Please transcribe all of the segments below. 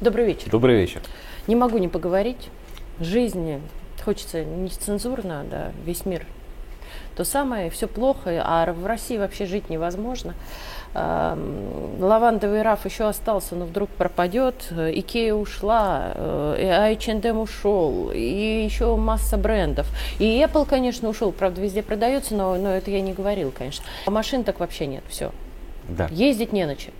Добрый вечер. Добрый вечер. Не могу не поговорить. Жизнь хочется нецензурно, да, весь мир то самое, все плохо, а в России вообще жить невозможно. Лавандовый раф еще остался, но вдруг пропадет. Икея ушла, э, H&M ушел, и еще масса брендов. И Apple, конечно, ушел, правда, везде продается, но, но это я не говорил, конечно. А машин так вообще нет, все. Да. Ездить не на чем.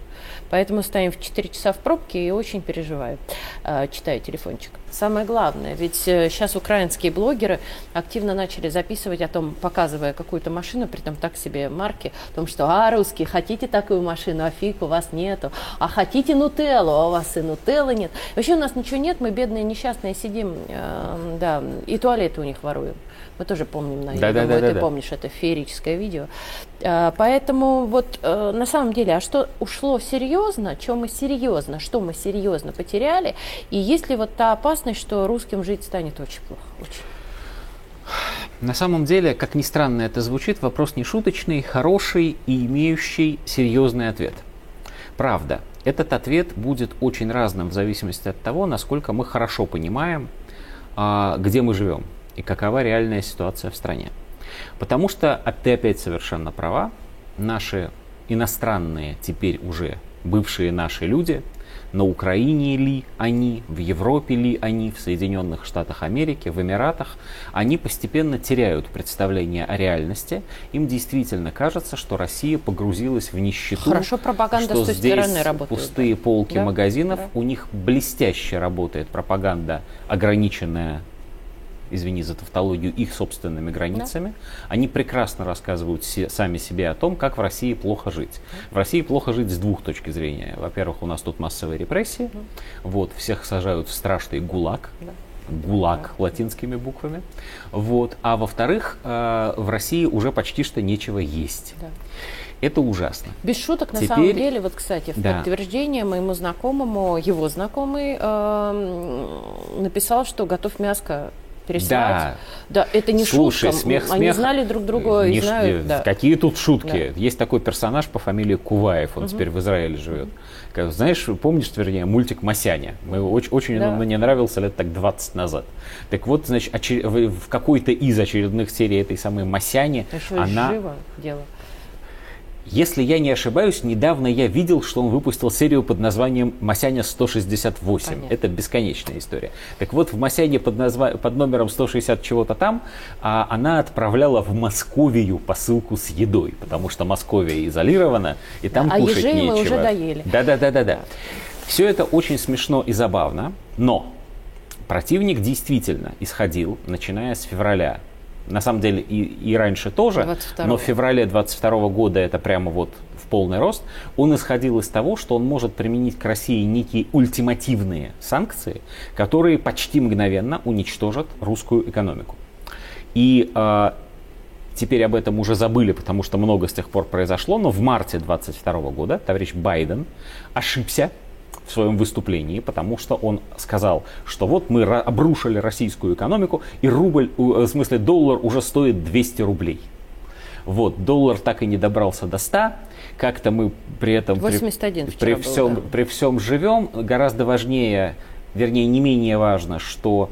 Поэтому стоим в 4 часа в пробке и очень переживаю, э, читаю телефончик. Самое главное, ведь сейчас э, украинские блогеры активно начали записывать о том, показывая какую-то машину, при том так себе марки, о том, что, а, русские, хотите такую машину, а фиг, у вас нету, а хотите нутеллу, а у вас и нутеллы нет. Вообще у нас ничего нет, мы бедные, несчастные сидим, э, да, и туалеты у них воруем. Мы тоже помним, наверное, да, да, да, ты да, помнишь это феерическое видео. А, поэтому вот э, на самом деле, а что ушло серьезно, чем мы серьезно, что мы серьезно потеряли, и есть ли вот та опасность, что русским жить станет очень плохо? Очень. На самом деле, как ни странно это звучит, вопрос не шуточный, хороший и имеющий серьезный ответ. Правда, этот ответ будет очень разным в зависимости от того, насколько мы хорошо понимаем, а, где мы живем и какова реальная ситуация в стране. Потому что, а ты опять совершенно права, наши иностранные теперь уже бывшие наши люди, на Украине ли они, в Европе ли они, в Соединенных Штатах Америки, в Эмиратах, они постепенно теряют представление о реальности. Им действительно кажется, что Россия погрузилась в нищету. Хорошо пропаганда что с той здесь стороны работает. пустые полки да? магазинов. Да. У них блестяще работает пропаганда, ограниченная извини за тавтологию, их собственными границами. Да. Они прекрасно рассказывают се, сами себе о том, как в России плохо жить. В России плохо жить с двух точек зрения. Во-первых, у нас тут массовые репрессии, да. вот, всех сажают в страшный гулаг. Да ГУЛАГ да. латинскими буквами. Вот. А во-вторых, э, в России уже почти что нечего есть. Да. Это ужасно. Без шуток, на Теперь... самом деле, вот, кстати, в да. подтверждение моему знакомому, его знакомый э, написал, что готов мяско пересылать. Да. да, это не Слушай, шутка. смех, Они смех. знали друг друга не, и знают. Да. Какие тут шутки? Да. Есть такой персонаж по фамилии Куваев, он угу. теперь в Израиле живет. Угу. Знаешь, помнишь, вернее, мультик «Масяня»? Мы очень, очень да. он мне нравился лет так 20 назад. Так вот, значит, очер... в какой-то из очередных серий этой самой «Масяни» Еще она... живо дело. Если я не ошибаюсь, недавно я видел, что он выпустил серию под названием «Масяня 168». Понятно. Это бесконечная история. Так вот, в «Масяне» под, назва... под номером 160 чего-то там а, она отправляла в Московию посылку с едой, потому что Московия изолирована, и там да, кушать а нечего. мы уже доели. Да-да-да-да-да. Все это очень смешно и забавно, но противник действительно исходил, начиная с февраля на самом деле и, и раньше тоже, 22 но в феврале 22 года это прямо вот в полный рост, он исходил из того, что он может применить к России некие ультимативные санкции, которые почти мгновенно уничтожат русскую экономику. И э, теперь об этом уже забыли, потому что много с тех пор произошло, но в марте 22 года товарищ Байден ошибся в своем выступлении, потому что он сказал, что вот мы обрушили российскую экономику, и рубль, э, в смысле доллар уже стоит 200 рублей. Вот, доллар так и не добрался до 100, как-то мы при этом 81 при, при, всем, был, да. при всем живем. Гораздо важнее, вернее, не менее важно, что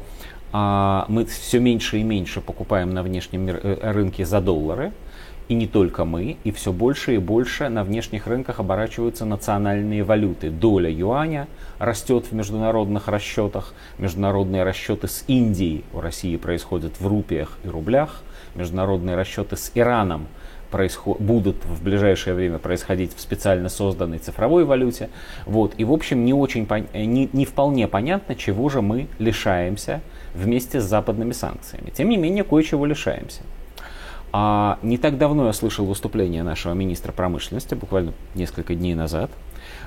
а, мы все меньше и меньше покупаем на внешнем э, рынке за доллары. И не только мы, и все больше и больше на внешних рынках оборачиваются национальные валюты. Доля юаня растет в международных расчетах. Международные расчеты с Индией у России происходят в рупиях и рублях. Международные расчеты с Ираном происход... будут в ближайшее время происходить в специально созданной цифровой валюте. Вот. И, в общем, не, очень пон... не, не вполне понятно, чего же мы лишаемся вместе с западными санкциями. Тем не менее, кое-чего лишаемся. А не так давно я слышал выступление нашего министра промышленности, буквально несколько дней назад,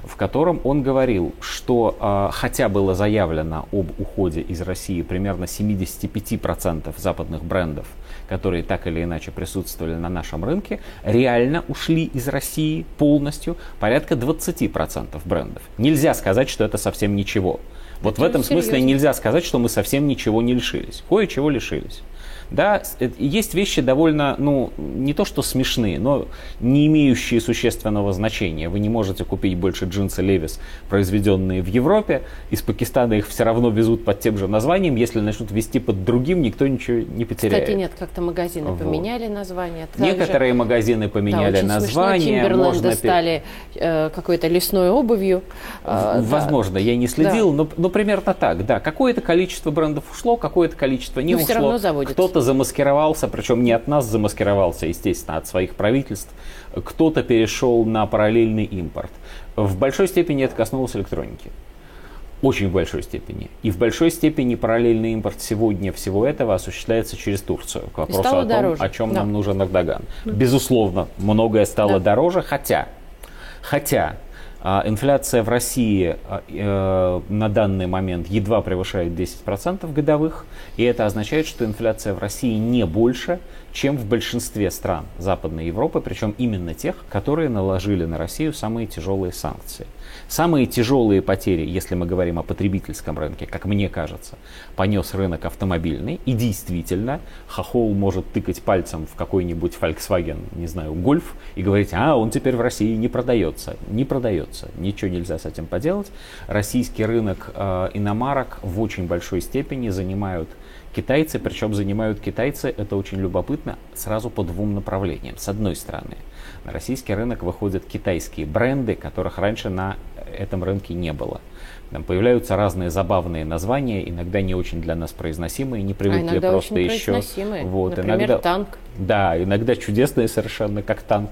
в котором он говорил, что э, хотя было заявлено об уходе из России примерно 75% западных брендов, которые так или иначе присутствовали на нашем рынке, реально ушли из России полностью порядка 20% брендов. Нельзя сказать, что это совсем ничего. Вот это в этом серьезно. смысле нельзя сказать, что мы совсем ничего не лишились. Кое-чего лишились. Да, есть вещи довольно, ну, не то что смешные, но не имеющие существенного значения. Вы не можете купить больше джинсы Левис, произведенные в Европе. Из Пакистана их все равно везут под тем же названием. Если начнут вести под другим, никто ничего не потеряет. Кстати, нет, как-то магазины вот. поменяли название. Также, Некоторые магазины поменяли да, название. Тимберленды можно... стали э, какой-то лесной обувью. Э, Возможно, да. я не следил, да. но, но примерно так, да. Какое-то количество брендов ушло, какое-то количество не но ушло. Все равно заводится. Кто-то замаскировался, причем не от нас замаскировался, естественно, от своих правительств. Кто-то перешел на параллельный импорт. В большой степени это коснулось электроники. Очень в большой степени. И в большой степени параллельный импорт сегодня всего этого осуществляется через Турцию. К вопросу о том, дороже. о чем да. нам нужен Эрдоган. Да. Безусловно, многое стало да. дороже, хотя, хотя а, инфляция в России а, э, на данный момент едва превышает 10% годовых, и это означает, что инфляция в России не больше, чем в большинстве стран Западной Европы, причем именно тех, которые наложили на Россию самые тяжелые санкции. Самые тяжелые потери, если мы говорим о потребительском рынке, как мне кажется, понес рынок автомобильный. И действительно, хохол может тыкать пальцем в какой-нибудь Volkswagen, не знаю, Гольф, и говорить, а, он теперь в России не продается. Не продается. Ничего нельзя с этим поделать. Российский рынок э, иномарок в очень большой степени занимают китайцы, причем занимают китайцы, это очень любопытно, сразу по двум направлениям. С одной стороны, на российский рынок выходят китайские бренды, которых раньше на этом рынке не было. Там появляются разные забавные названия, иногда не очень для нас произносимые, не привыкли а просто еще. Вот, Например, иногда, танк. Да, иногда чудесные совершенно, как танк.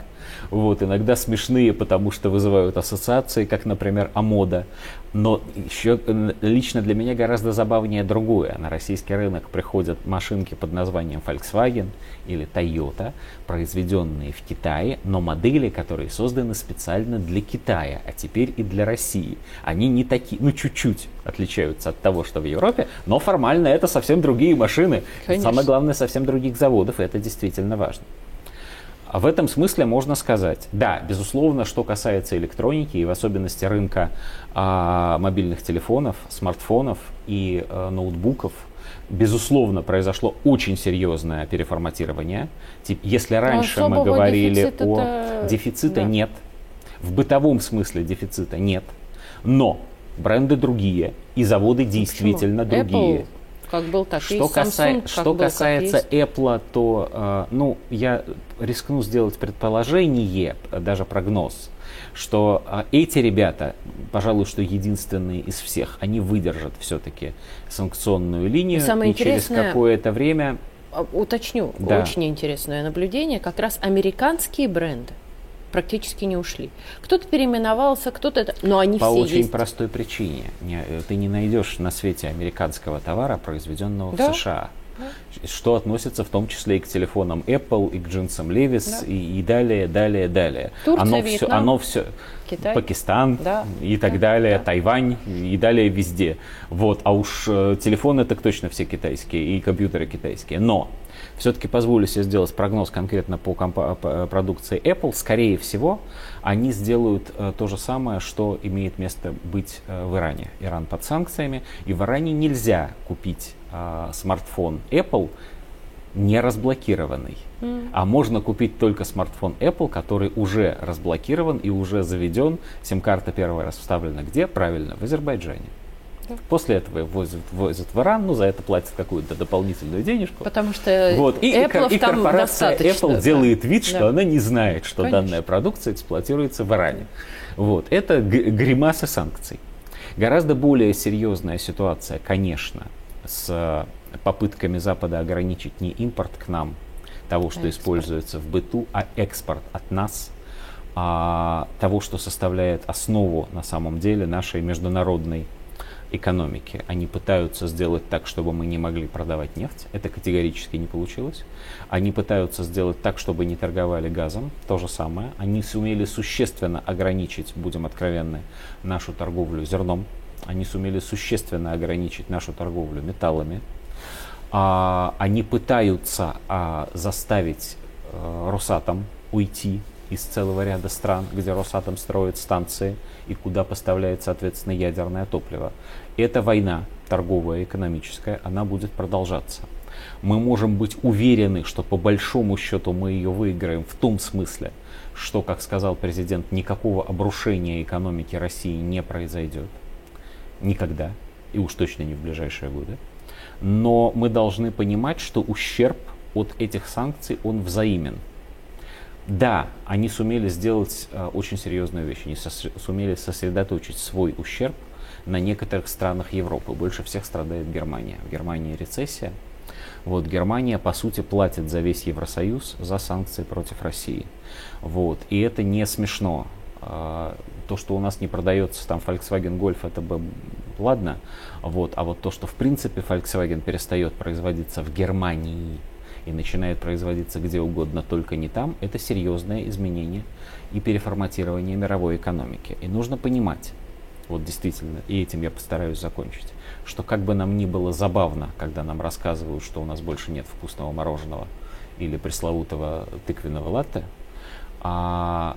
Вот, иногда смешные, потому что вызывают ассоциации, как, например, Амода. Но еще лично для меня гораздо забавнее другое. На российский рынок приходят машинки под названием Volkswagen или Toyota, произведенные в Китае, но модели, которые созданы специально для Китая, а теперь и для России. Они не такие, ну чуть-чуть отличаются от того, что в Европе, но формально это совсем другие машины. Конечно. Самое главное, совсем других заводов, и это действительно важно. А в этом смысле можно сказать, да, безусловно, что касается электроники и в особенности рынка а, мобильных телефонов, смартфонов и а, ноутбуков, безусловно, произошло очень серьезное переформатирование. Если раньше мы говорили о это... дефицита да. нет, в бытовом смысле дефицита нет, но бренды другие и заводы действительно Почему? другие. Apple как был, так что, касай, Samsung, что был, касается Apple, то э, ну, я рискну сделать предположение, даже прогноз, что э, эти ребята, пожалуй, что единственные из всех, они выдержат все-таки санкционную линию. И, самое и через какое-то время... А, уточню, да. очень интересное наблюдение, как раз американские бренды практически не ушли. Кто-то переименовался, кто-то... Но они По все очень есть. простой причине. Э, ты не найдешь на свете американского товара, произведенного да? в США. Да. Что относится в том числе и к телефонам Apple, и к джинсам Levi's, да. и, и далее, далее, далее. Турция, оно Вьетнам, все, оно все, Китай. Пакистан да. и так да. далее, да. Тайвань и далее везде. Вот, а уж э, телефоны так точно все китайские и компьютеры китайские. Но все-таки позволю себе сделать прогноз конкретно по, компа- по продукции Apple. Скорее всего, они сделают э, то же самое, что имеет место быть э, в Иране. Иран под санкциями, и в Иране нельзя купить э, смартфон Apple не разблокированный. Mm. А можно купить только смартфон Apple, который уже разблокирован и уже заведен. Сим-карта первый раз вставлена где? Правильно, в Азербайджане. После этого его возят, возят в Иран, ну, за это платят какую-то дополнительную денежку. Потому что вот. и, Apple и, корпорация Apple да. делает вид, что да. она не знает, что Конечно. данная продукция эксплуатируется в Иране. Вот. Это гримаса санкций. Гораздо более серьезная ситуация, конечно, с попытками Запада ограничить не импорт к нам того, что экспорт. используется в быту, а экспорт от нас а, того, что составляет основу на самом деле нашей международной экономики. Они пытаются сделать так, чтобы мы не могли продавать нефть. Это категорически не получилось. Они пытаются сделать так, чтобы не торговали газом. То же самое. Они сумели существенно ограничить, будем откровенны, нашу торговлю зерном. Они сумели существенно ограничить нашу торговлю металлами. А, они пытаются а, заставить а, Росатом уйти из целого ряда стран, где Росатом строит станции и куда поставляет, соответственно, ядерное топливо. Эта война торговая, экономическая, она будет продолжаться. Мы можем быть уверены, что по большому счету мы ее выиграем в том смысле, что, как сказал президент, никакого обрушения экономики России не произойдет. Никогда. И уж точно не в ближайшие годы. Но мы должны понимать, что ущерб от этих санкций, он взаимен. Да, они сумели сделать э, очень серьезную вещь. Они сос- сумели сосредоточить свой ущерб на некоторых странах Европы. Больше всех страдает Германия. В Германии рецессия. Вот, Германия, по сути, платит за весь Евросоюз за санкции против России. Вот, и это не смешно. А, то, что у нас не продается там Volkswagen Golf, это бы ладно. Вот, а вот то, что в принципе Volkswagen перестает производиться в Германии и начинает производиться где угодно, только не там, это серьезное изменение и переформатирование мировой экономики. И нужно понимать, вот действительно, и этим я постараюсь закончить, что как бы нам ни было забавно, когда нам рассказывают, что у нас больше нет вкусного мороженого или пресловутого тыквенного латте, а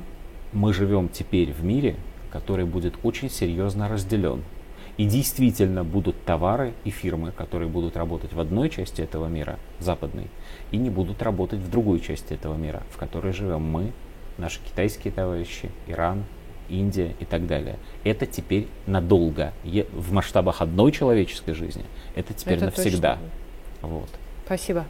мы живем теперь в мире, который будет очень серьезно разделен. И действительно будут товары и фирмы, которые будут работать в одной части этого мира, западной, и не будут работать в другой части этого мира, в которой живем мы, наши китайские товарищи, Иран, Индия и так далее. Это теперь надолго. В масштабах одной человеческой жизни это теперь это навсегда. Точно. Вот. Спасибо.